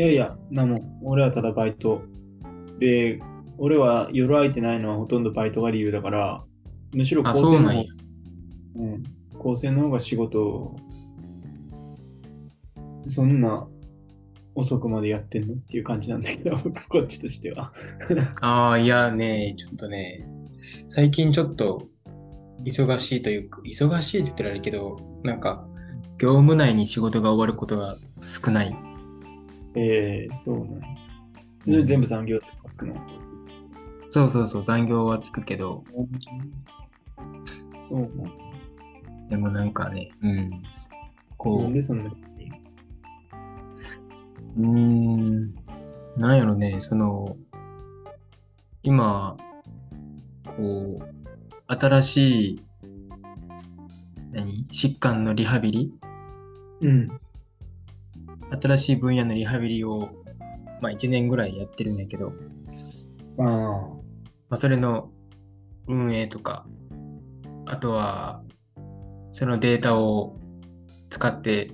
いやいや、なもん。俺はただバイト。で、俺は夜空いてないのはほとんどバイトが理由だから、むしろあ、高専の方そうなんの方が仕事、そんな遅くまでやってんのっていう感じなんだけど、こっちとしては。ああ、いやね、ちょっとね、最近ちょっと忙しいというか、忙しいって言ったらあれけど、なんか、業務内に仕事が終わることが少ない。えー、そうね。うん全部残業とかつくの？そうそうそう、残業はつくけど、そうね。でもなんかね、うん。こう、なんでそんなに？うーん、なんやろね、その、今、こう、新しい、何？疾患のリハビリ？うん。新しい分野のリハビリを、まあ1年ぐらいやってるんだけど、あまあそれの運営とか、あとは、そのデータを使って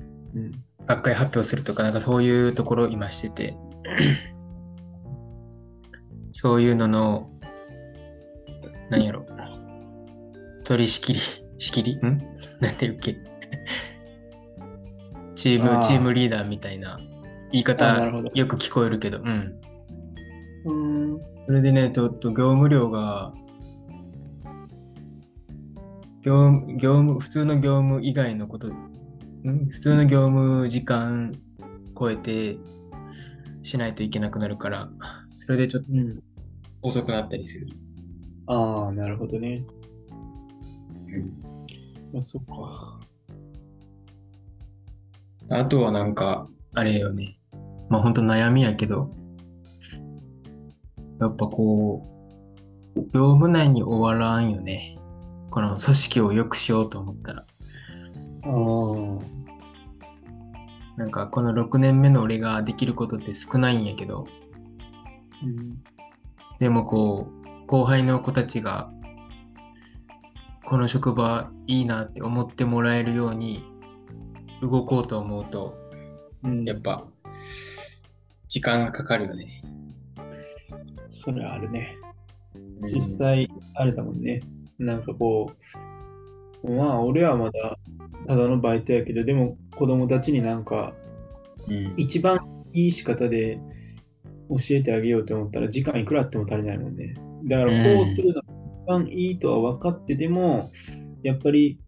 あ。うん。学会発表するとか、なんかそういうところを今してて、そういうのの、なんやろ、取り仕切り、仕切り？ん なんていうっけ？チーム、あーチームリーダーみたいな言い方よく聞こえるけど、うん。うん。それでね、ちょっと業務量が、業務、業務、普通の業務以外のこと、ん？普通の業務時間超えてしないといけなくなるから、それでちょっとうん。遅くなったりする。ああ、なるほどね。あ、そっか。あとはなんか、あれよね。まあ本当悩みやけど、やっぱこう、業務内に終わらんよね。この組織を良くしようと思ったら。なんかこの6年目の俺ができることって少ないんやけど、うん。でもこう、後輩の子たちが、この職場いいなって思ってもらえるように動こうと思うと、うん、やっぱ、時間がかかるよね。それはあるね。実際、あれだもんね。なんかこう、まあ、俺はまだ、ただのバイトやけど、でも子供たちになんか、うん、一番いい仕方で教えてあげようと思ったら、時間いくらあっても足りないもんね。だから、こうするのが一番いいとは分かってても、やっぱり、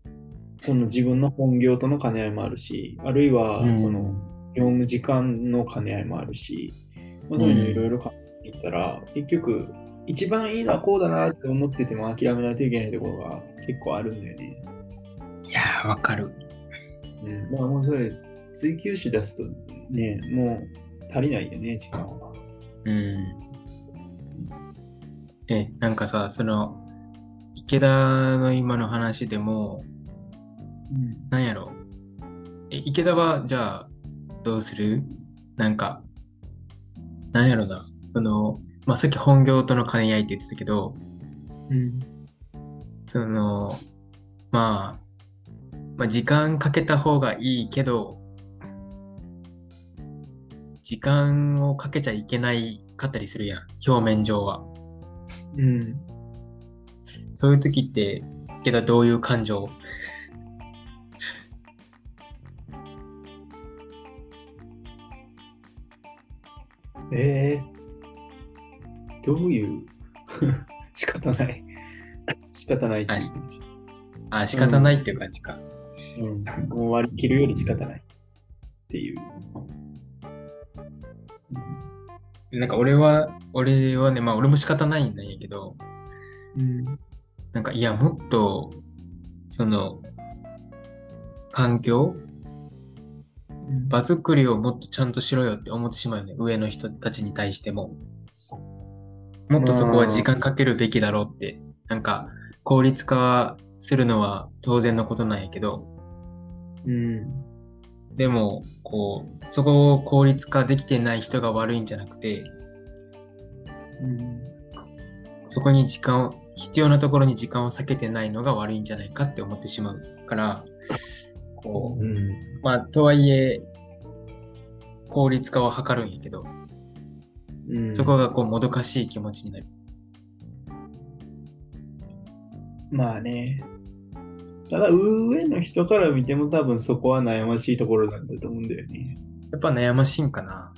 その自分の本業との兼ね合いもあるし、あるいはうんその業務時間の兼ね合いもあるし、まあ、そういうのいろいろ考えていったら、結局、一番いいのはこうだなって思ってても諦めないといけないところが結構あるんだよね。いやー、わかる。うん。まあもうそれ、追求し出すとね、もう足りないよね、時間は。うん。え、なんかさ、その、池田の今の話でも、うん。なんやろ。え、池田は、じゃあ、どうする？なんか、なんやろな。その、まあ、さっき本業との兼ね合いって言ってたけど、うん。その、まあ、まあ、時間かけた方がいいけど、時間をかけちゃいけないかったりするやん、表面上は。うん。そういう時って、けどどういう感情？えー、どういう？仕方ない。仕方ないあ、仕方ないっていう感じか。うん。もう割り切るより仕方ないっていう。なんか俺は、俺はね、まあ俺も仕方ないんだけど、うん。なんかいや、もっと、その、環境場作りをもっとちゃんとしろよって思ってしまうよね。上の人たちに対しても。もっとそこは時間かけるべきだろうって。なんか、効率化するのは当然のことなんやけど、うん。でも、こう、そこを効率化できてない人が悪いんじゃなくて、うん。そこに時間を、必要なところに時間を避けてないのが悪いんじゃないかって思ってしまうから、こう、うん。まあ、とはいえ、効率化を図るんやけど、うん、そこがこうもどかしい気持ちになる。まあね。ただ、上の人から見ても多分そこは悩ましいところなんだと思うんだよね。やっぱ悩ましいんかな。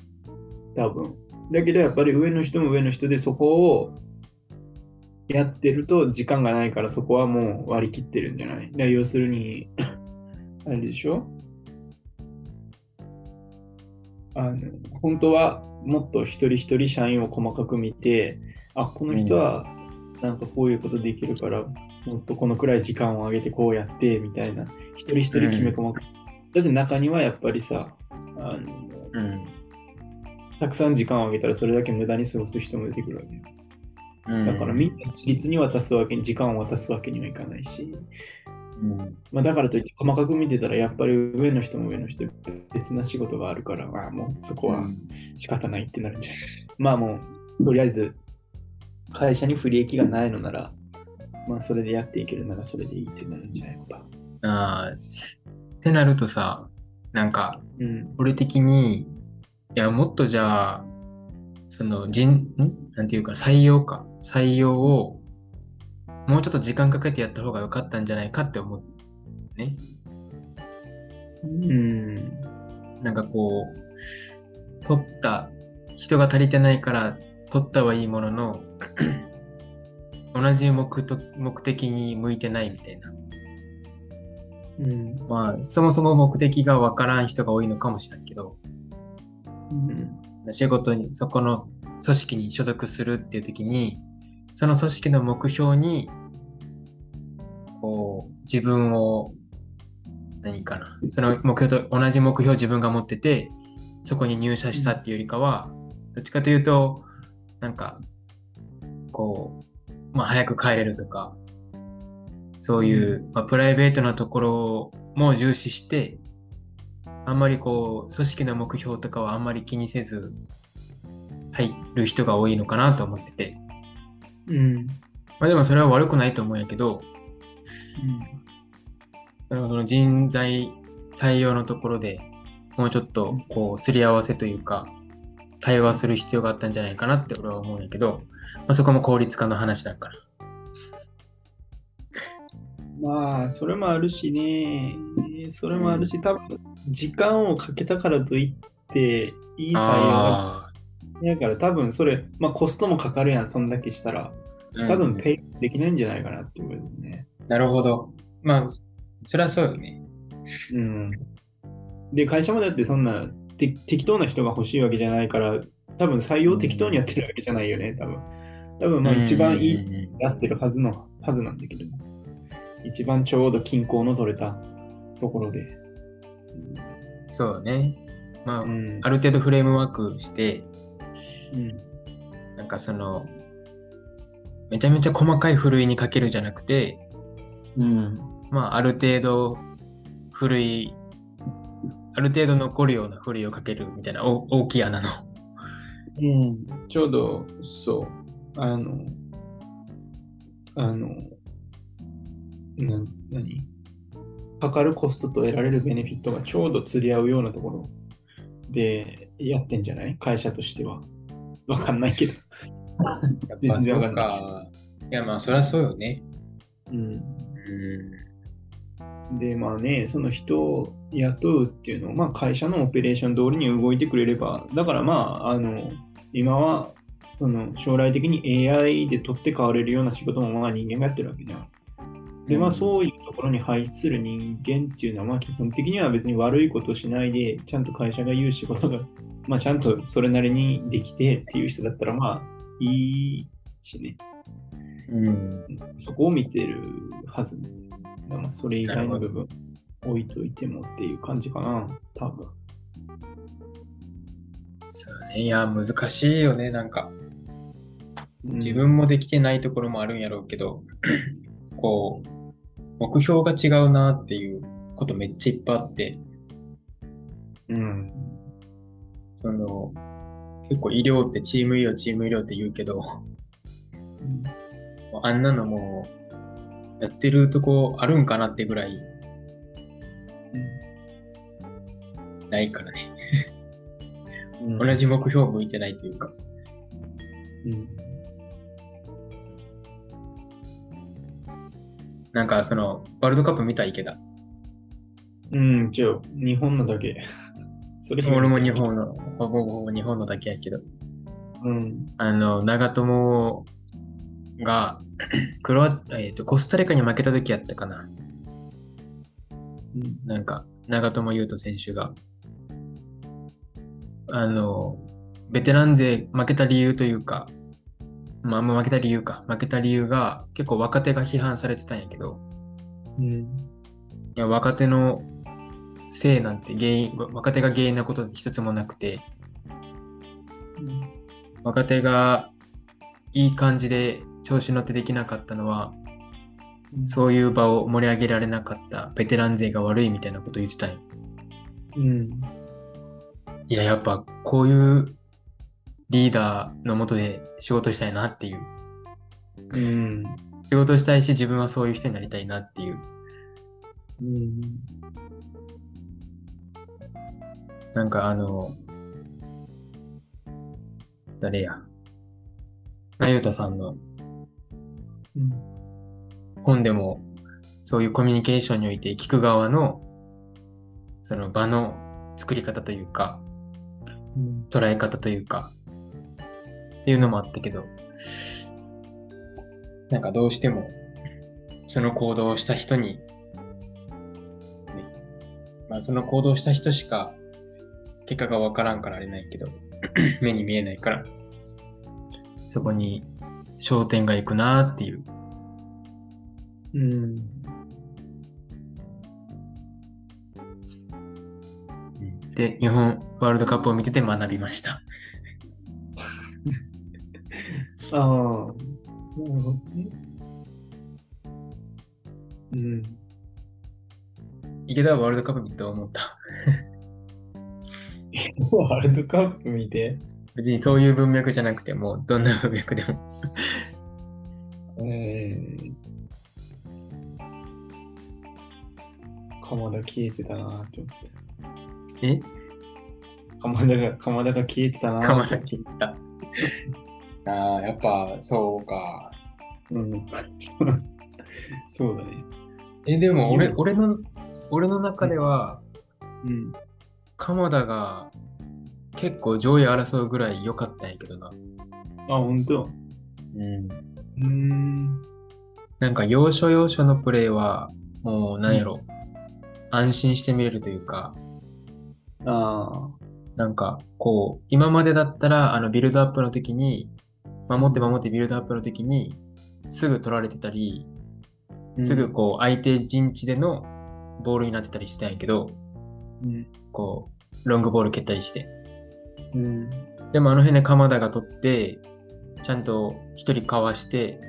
多分。だけどやっぱり上の人も上の人でそこをやってると時間がないからそこはもう割り切ってるんじゃない？だから要するに、あれでしょ？あの本当はもっと一人一人社員を細かく見て、あ、この人はなんかこういうことできるから、もっとこのくらい時間を上げてこうやってみたいな、一人一人決め細かく。だって中にはやっぱりさ、あのうん。たくさん時間をあげたらそれだけ無駄に過ごす人も出てくるわけよ。うん、だからみんな一律に渡すわけに、時間を渡すわけにはいかないし、うん、まあ、だからといって細かく見てたらやっぱり上の人も上の人別な仕事があるから、まあもうそこは仕方ないってなるんじゃない、まあもうとりあえず会社に不利益がないのなら、まあそれでやっていけるならそれでいいってなるんじゃないやっぱ。ああ。ってなるとさ、なんか、うん。俺的に、いや、もっとじゃあ、その人、ん？なんていうか、採用か。採用を、もうちょっと時間かけてやった方が良かったんじゃないかって思う。ね。うん。なんかこう、取った、人が足りてないから取ったはいいものの、同じ目と目的に向いてないみたいな。うん。まあ、そもそも目的がわからん人が多いのかもしれんけど、うん。仕事に、そこの組織に所属するっていう時に、その組織の目標に、こう、自分を、何かな、その目標と同じ目標を自分が持ってて、そこに入社したっていうよりかは、どっちかというと、なんか、こう、まあ、早く帰れるとか、そういう、まあ、プライベートなところも重視して、あんまりこう、組織の目標とかはあんまり気にせず、入る人が多いのかなと思ってて。うん。まあでもそれは悪くないと思うんやけど、そのその人材採用のところでもうちょっとこうすり合わせというか、対話する必要があったんじゃないかなって俺は思うんやけど、まあ、そこも効率化の話だから。まあ、それもあるしね。それもあるし、多分時間をかけたからといって、いい採用があだから多分それ、まあコストもかかるやん、そんだけしたら。ー多分うんペイできないんじゃないかなって思うよね。なるほど。まあ、そりゃそうよね。うん。で、会社もだってそんなて適当な人が欲しいわけじゃないから、多分採用適当にやってるわけじゃないよね、多分。多分まあ一番いいい。やってるはずのはずなんだけども。一番ちょうど均衡の取れたところで。そうね。まあ、うん。ある程度フレームワークして、うん。なんかその、めちゃめちゃ細かいふるいにかけるじゃなくて、うん。まあ、ある程度、ふるい、ある程度残るようなふるいをかけるみたいなお大きい穴の。うん。ちょうど、そう。あの、あの、な何？かかるコストと得られるベネフィットがちょうど釣り合うようなところでやってんじゃない？会社としては。わかんないけど。全然わかんないか。いや、まあ、そりゃそうよね。うん。うで、まあね、その人を雇うっていうのは、まあ会社のオペレーション通りに動いてくれれば、だからまあ、あの、今は、その将来的に AI で取って代われるような仕事もまあ人間がやってるわけじゃん。で、まあうんそういうところに配置する人間っていうのは、まあ基本的には別に悪いことをしないで、ちゃんと会社が言う仕事が、まあちゃんとそれなりにできてっていう人だったら、まあいいしね。ん。うん。そこを見てるはず。まあ、それ以外の部分置いといてもっていう感じかな、多分。そうね。いや、難しいよね。なんか、うん自分もできてないところもあるんやろうけど、こう、目標が違うなっていうことめっちゃいっぱいあって、うん。その、結構医療ってチーム医療、チーム医療って言うけど、うんあんなのもう、やってるとこあるんかなってぐらいないからね。うん 同じ目標を向いてないというか。うん。なんかその、ワールドカップ見た池田。うん、一応、日本のだけ。それ俺も日。本の、ほぼほぼ日本のだけやけど。うん。あの、長友が、クロア、えっ、と、コスタリカに負けた時やったかな。うんなんか、長友佑都選手が、あの、ベテラン勢負けた理由というか、まあ、まあ負けた理由か。負けた理由が、結構若手が批判されてたんやけど、うん。いや、若手のせいなんて原因、わ若手が原因なことって一つもなくて、若手がいい感じで調子乗ってできなかったのは、そういう場を盛り上げられなかったベテラン勢が悪いみたいなこと言ってたんよ。うん。いや、やっぱこういうリーダーのもとで仕事したいなっていう。うん。仕事したいし、自分はそういう人になりたいなっていう。うん。なんかあの、誰や？なゆうたさんのうん。本でも、そういうコミュニケーションにおいて聞く側の、その場の作り方というか、うん。捉え方というか、っていうのもあったけど、なんかどうしても、その行動をした人に、ね、まあその行動をした人しか結果がわからんからあれないけど、目に見えないから、そこに焦点がいくなっていう。うん。で、日本ワールドカップを見てて学びました。ああ。なるほどね。うん。池田はワールドカップ見てどう思った？ワールドカップ見て。別にそういう文脈じゃなくても、どんな文脈でも。えー、鎌田消えてたなって思って。え？鎌田が、鎌田が消えてたな鎌田聞いてた。ああ、やっぱそうか。うん。そうだね。え、でも俺、うん俺の、俺の中では、うん。鎌田が結構上位争うぐらい良かったんやけどな。あ、ほんと。うん。うーん。なんか要所要所のプレーは、もうなんやろ、安心して見れるというか、ああ。なんかこう、今までだったら、あのビルドアップの時に、守って守ってビルドアップの時に、すぐ取られてたり、すぐこう相手陣地でのボールになってたりしてたんやけど、うん。こう、ロングボール蹴ったりして。うん。でもあの辺で鎌田が取って、ちゃんと一人かわして、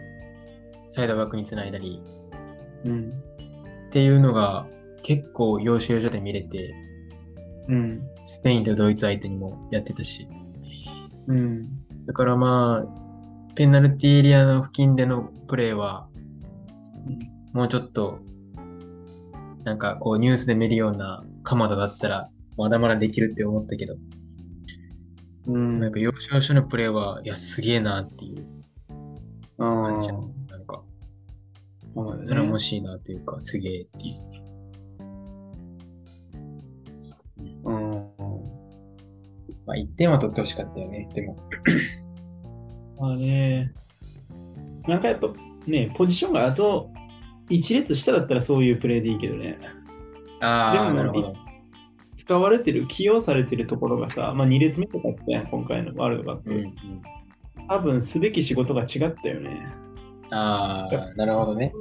サイドバックにつないだり、うん。っていうのが結構要所要所で見れて、うん。スペインとドイツ相手にもやってたし。うん。だからまあ、ペナルティエリアの付近でのプレーは、もうちょっと、なんかこうニュースで見るような鎌田だったら、まだまだできるって思ったけど、うん。やっぱ要所要所のプレーは、いや、すげえなっていうあ感じ。なんか、ね頼もしいなというか、すげえっていう。うん。まあ、1点は取ってほしかったよね、でも。まあね。なんかやっぱね、ポジションがあと一列下だったらそういうプレーでいいけどね。ああ、なるほど。使われてる、起用されてるところがさ、まあ2列目とかあったやん、今回のワールドカップ。うんうん、多分すべき仕事が違ったよね。ああ、なるほどね。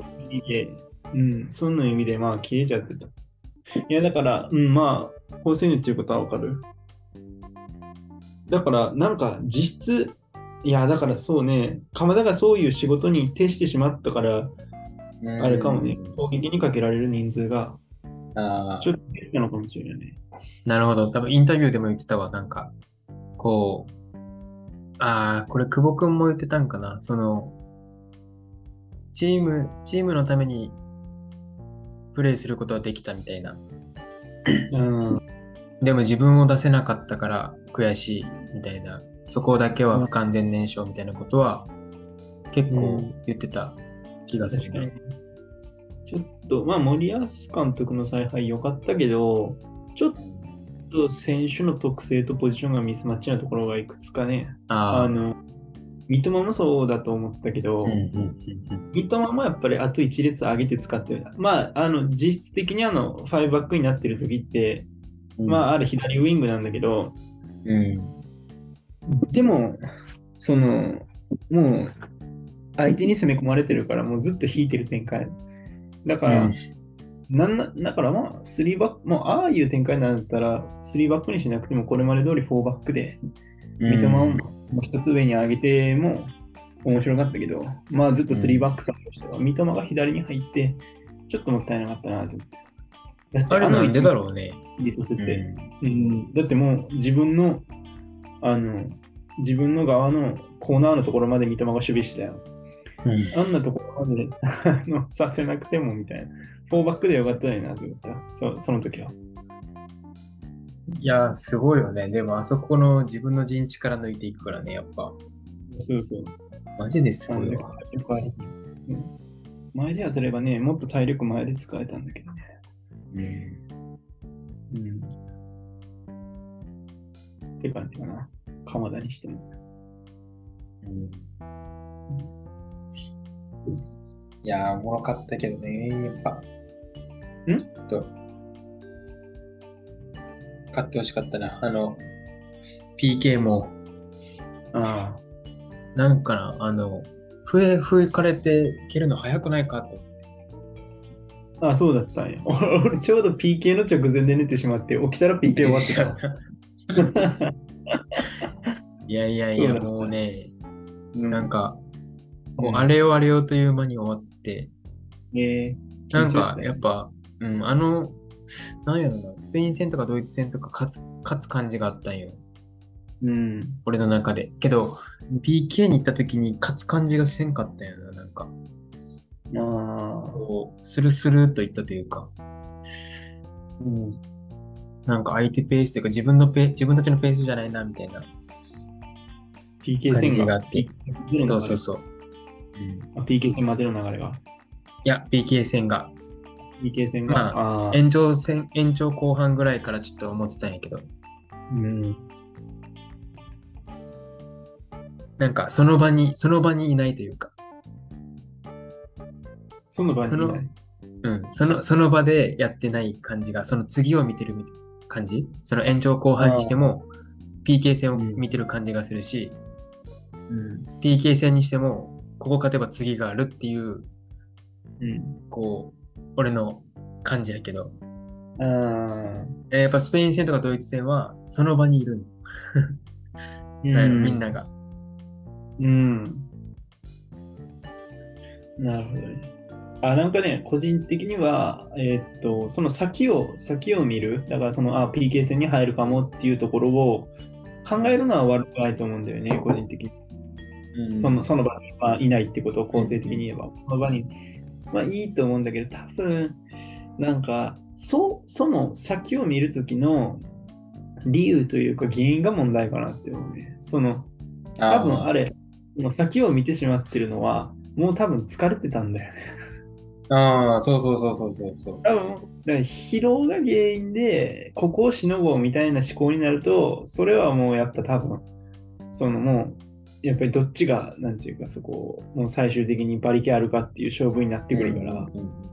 うん、そんな意味でまあ消えちゃってた。いやだから、うん、まあ、高青年っていうことはわかる。だから、なんか実質、いや、だからそうね、鎌田がそういう仕事に徹してしまったから、あれかもね、攻撃にかけられる人数があちょっと減ったのかもしれないね。あ、なるほど。多分インタビューでも言ってたわ。なんか、こう、ああ、これ久保くんも言ってたんかな。その、チーム、チームのためにプレイすることはできたみたいな。うん。でも自分を出せなかったから、悔しいみたいな、そこだけは不完全燃焼みたいなことは結構言ってた気がするね。ちょっと、まあ森保監督の采配良かったけど、ちょっと選手の特性とポジションがミスマッチなところがいくつかね、ああの、三笘もそうだと思ったけど、うんうんうん三笘もやっぱりあと1列上げて使ってる。まあ、あの、実質的にあの、5バックになってる時って、うん。まあ、ある左ウィングなんだけど、うん。でも、その、もう、相手に攻め込まれてるから、もうずっと引いてる展開。だから、なんなだからまあ、3バック、もうああいう展開になったら、3バックにしなくても、これまで通り4バックで、三笘をもう一つ上に上げても面白かったけど、まあずっと3バックさんとしては、三笘が左に入って、ちょっともったいなかったなと思って。だってあれなんでだうろうね。リさせて、ううん、だってもう自分の、あの、自分の側のコーナーのところまで三笘が守備してたよ。んあんなところまであのさせなくてもみたいな。フォーバックでよかったのになと思った。そその時は。いや、すごいよね。でも、あそこの自分の陣地から抜いていくからね、やっぱ。そうそう。マジですごいわ。うん前ではすればね、もっと体力前で使えたんだけどね。うん。うん。って感じかな。鎌田にしても。いやー、おもろかったけどね、やっぱ。ん？と。勝ってほしかったな。あの、PK も、あなんかな、あの、笛吹かれて蹴るの早くないかと。あ。あそうだったんや。俺 俺ちょうど PK の直前で寝てしまって、起きたら PK 終わってたわ。いやいやいや、もうね、うなん、か、こう、うんあれよあれよという間に終わって、えー、なんかやっぱ、うん、あの、なんやろな、スペイン戦とかドイツ戦とか勝つ、勝つ感じがあったんよ。うん。俺の中で。けど、PK に行った時に勝つ感じがせんかったよな、なんか。あこう、スルスルっといったというか、あ。うん。なんか相手ペースというか自分のペ自分たちのペースじゃないな、みたいな PK 感戦があって。そうそうそう。うん、あ PK 戦までの流れが。いや、PK 戦が、PK 戦が？まああ延長戦、延長後半ぐらいからちょっと思ってたんやけど、うん。なんかその場に、その場にいないというか、その場にいない。うん、そのその場でやってない感じが、その次を見てるみ感じ？その延長後半にしても、PK 戦を見てる感じがするし、うん。PK 戦にしても、ここ勝てば次があるっていう、うん。こう、俺の感じやけど、ああ。えーやっぱスペイン戦とかドイツ戦は、その場にいるの、なみんなが。うん。なるほどね。あ、なんかね、個人的には、えーっと、その先を、先を見る。だからその、あ、PK 戦に入るかもっていうところを考えるのは悪くないと思うんだよね、個人的に。うんそのその場に、まあ、いないってことを構成的に言えば、その場に、まあいいと思うんだけど、多分、なんか、そう、その先を見るときの理由というか原因が問題かなって思うね。その、多分あれ、もう先を見てしまってるのは、もう多分疲れてたんだよね。ああ、そうそうそうそうそうそう。多分、だから疲労が原因で、ここをしのごうみたいな思考になると、それはもうやっぱ多分、そのもう、やっぱりどっちが、なんていうか、そこを、もう最終的に馬力あるかっていう勝負になってくるから、うん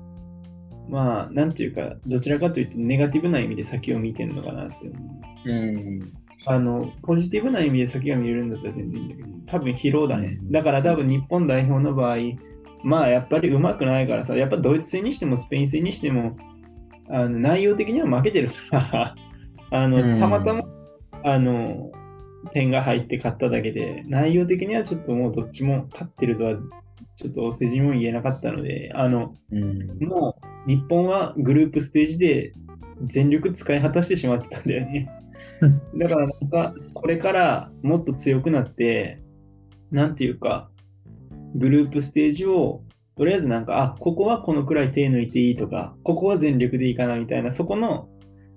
まあ、なんていうか、どちらかというと、ネガティブな意味で先を見てるのかなって思う。うん。あの、ポジティブな意味で先が見れるんだったら全然いいんだけど、多分疲労だね。うんだから多分日本代表の場合、まあやっぱり上手くないからさ、やっぱドイツ戦にしてもスペイン戦にしても、あの内容的には負けてるから、あうんの、たまたま、あの、点が入って勝っただけで、内容的にはちょっともうどっちも勝ってるとは、ちょっとお世辞も言えなかったので、あの、うん。もう日本はグループステージで全力使い果たしてしまったんだよね。だからなんかこれからもっと強くなって、なんていうか、グループステージをとりあえずなんか、あ、ここはこのくらい手抜いていいとか、ここは全力でいいかなみたいな、そこの、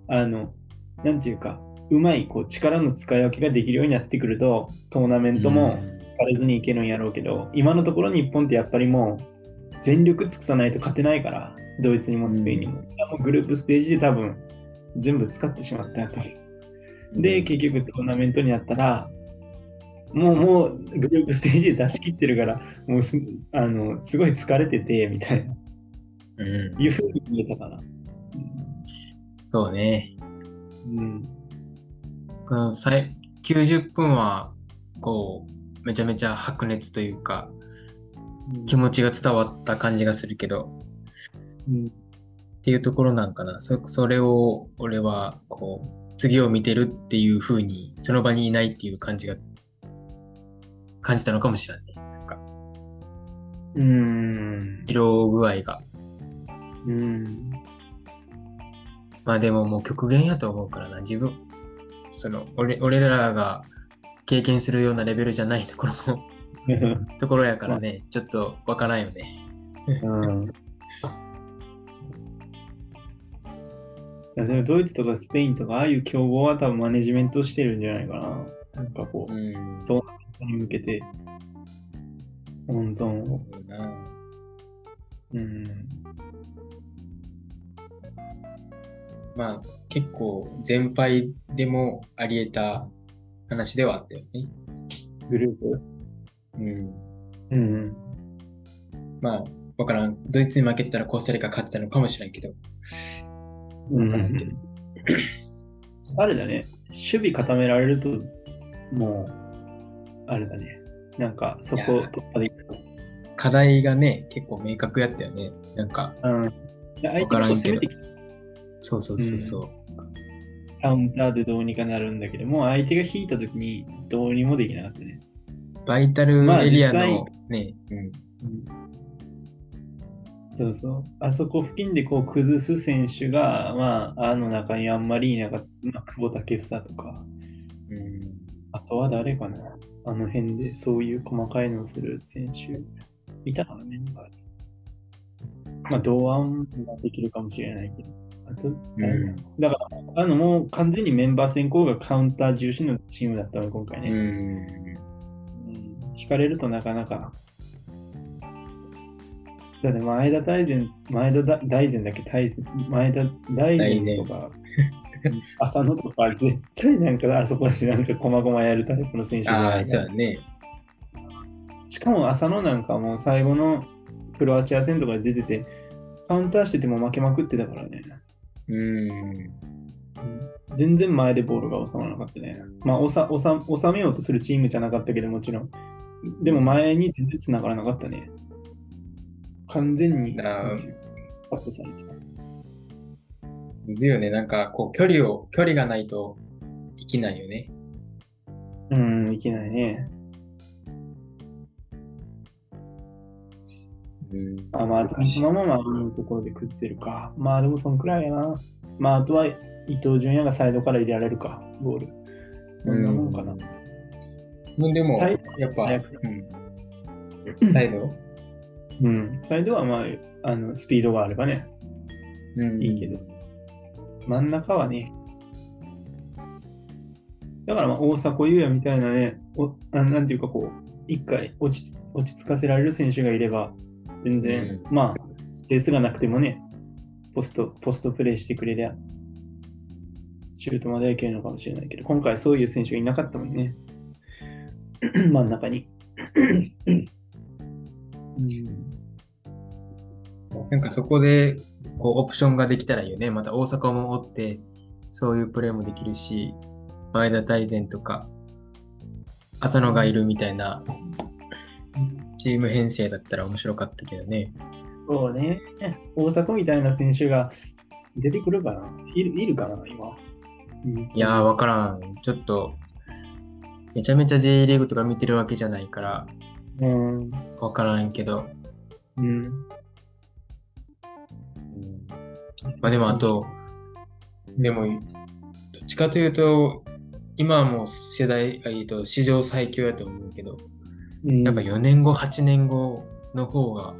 あの、なんていうか、うまいこう力の使い分けができるようになってくると、トーナメントも疲れずにいけるんやろうけど、今のところ日本ってやっぱりもう全力尽くさないと勝てないから、ドイツにもスペインにも。もうグループステージで多分全部使ってしまったやと。で、結局トーナメントになったら、もうもうグループステージで出し切ってるから、もうすあのすごい疲れてて、みたいな、うん、いうふうに見えたかな。そうね。うん。この最90分は、こう、めちゃめちゃ白熱というか、気持ちが伝わった感じがするけど、うんっていうところなんかな。そそれを俺は、こう、次を見てるっていう風に、その場にいないっていう感じが、感じたのかもしれない。なんか、うん。色具合が。うん。まあでももう極限やと思うからな。自分、その、俺俺らが経験するようなレベルじゃないところの ところやからね、ちょっとわからんよね。うんいやでもドイツとかスペインとかああいう強豪は多分マネジメントしてるんじゃないかな。なんかこう、ん。トーナメントに向けて温存を。うん。まあ結構全敗でもあり得た話ではあったよね。グループ？うん。うん。まあ、わからん。ドイツに負けてたらコスタリカ勝ってたのかもしれんけど。うんあれだね。守備固められると、もう、あれだね。なんか、そこ突破できる。課題がね、結構明確やったよね。なんか、うん。で相手が攻めてきてそうそうそうそう。カウンターでどうにかなるんだけども、相手が引いたときにどうにもできなかったね。バイタルまあエリアのね、うん。そうそう。あそこ付近でこう崩す選手が、まあ、あの中にあんまりいなかった、まあ、久保建英とか、うん、あとは誰かなあの辺でそういう細かいのをする選手、いたからね。まあ、同案ができるかもしれないけど。あと、うんだから、あの、もう完全にメンバー選考がカウンター重視のチームだったの、今回ね。うん。うん引かれるとなかなか。だって前田大然、前田だ大然だっけ？大然、前田大然とか、浅野とか、絶対なんかあそこでなんかこまごまやるタイプの選手じゃああ、そうやね。しかも浅野なんかもう最後のクロアチア戦とかで出てて、カウンターしてても負けまくってたからね。うん。全然前でボールが収まらなかったね。まあ、おさおさ収めようとするチームじゃなかったけど、もちろん。でも前に全然繋がらなかったね。完全にカットされてた。むよね。なんか、こう、距離を、距離がないと生きないよね。うん、いけないね。あまあ、そのままあのところで崩せるか。まあ、でもそんくらいやな。まあ、あとは伊東純也がサイドから入れられるか、ゴール。そんなもんかな。もうでも、やっぱ、うん。サイド？うん、サイドはまあ、あのスピードがあればね、うんいいけど。真ん中はね、だからまあ大迫勇也みたいなね、おあなんていうかこう、一回落ち落ち着かせられる選手がいれば、全然、うまあ、スペースがなくてもね、ポスト、ポストプレーしてくれりゃ、シュートまではいけるのかもしれないけど、今回そういう選手がいなかったもんね。真ん中に。うんなんかそこで、こう、オプションができたらいいよね。また大阪もおって、そういうプレーもできるし、前田大然とか、浅野がいるみたいなチーム編成だったら面白かったけどね。そうね。大迫みたいな選手が出てくるかな？いるいるかな、今。うんいやー、わからん。ちょっと、めちゃめちゃ J リーグとか見てるわけじゃないから、うん。わからんけど。うん。まあでもあと、でも、どっちかというと、今はもう世代、あえっと、史上最強やと思うけど、うん、やっぱ4年後、8年後の方が、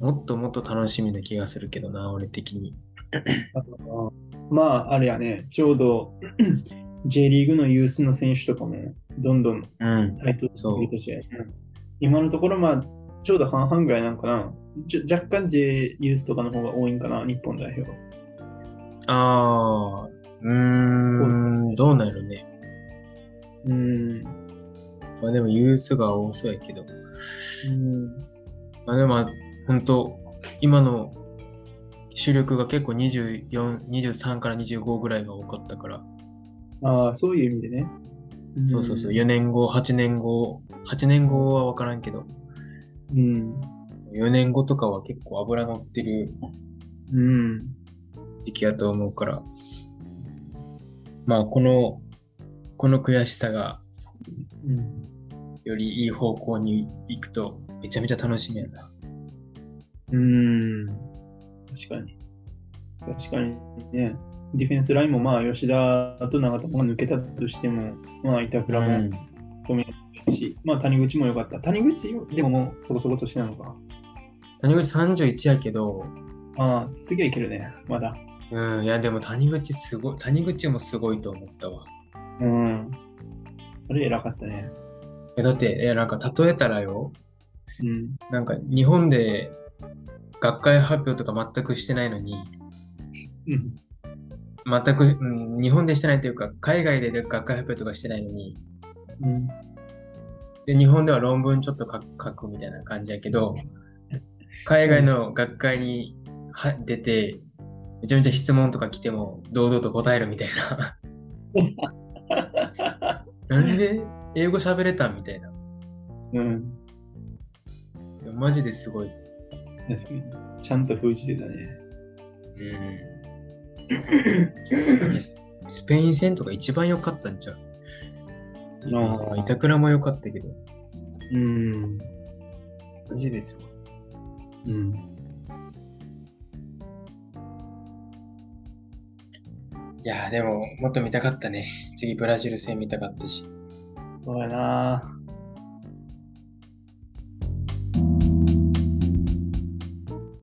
もっともっと楽しみな気がするけどな、俺的に。まあ、あれやね、ちょうど J リーグのユースの選手とかもどんどんうん。台頭してきてて今のところ、まあ、ちょうど半々ぐらいなんかな。若干 J ユースとかの方が多いんかな、日本代表。ああ、うーん、どうなんやろね。うん。まあでもユースが多そうやけど。うん。まあでも、本当今の主力が結構24、23から25ぐらいが多かったから。ああ、そういう意味でね。そうそうそう、4年後、8年後、8年後は分からんけど、うん。4年後とかは結構油乗ってるうん。時期やと思うから、まあこの、この悔しさがうん。よりいい方向に行くとめちゃめちゃ楽しみやな。うん。確かに。確かにね。ディフェンスラインもまあ吉田と長友が抜けたとしても、まあ板倉もうん止めないし、まあ谷口も良かった。谷口でももうそこそこ年なのか。谷口31やけど、ああ、次はいけるね。まだ。うん、いやでも谷口すごい、谷口もすごいと思ったわ。うん。あれ偉かったね。えだって、えなんか例えたらよ、うん。なんか日本で学会発表とか全くしてないのに、うん。全く、うん、日本でしてないというか、海外で学会発表とかしてないのに、うん。で日本では論文ちょっと書く書くみたいな感じやけど、海外の学会には出て、めちゃめちゃ質問とか来ても堂々と答えるみたいな。なんで英語喋れたみたいな。うん。マジですごい。確かに。ちゃんと封じてたね。うん。スペイン戦とか一番良かったんちゃう？あー板倉も良かったけど。うん。マジですよ。うん。いやでももっと見たかったね。次ブラジル戦見たかったし。そうやな。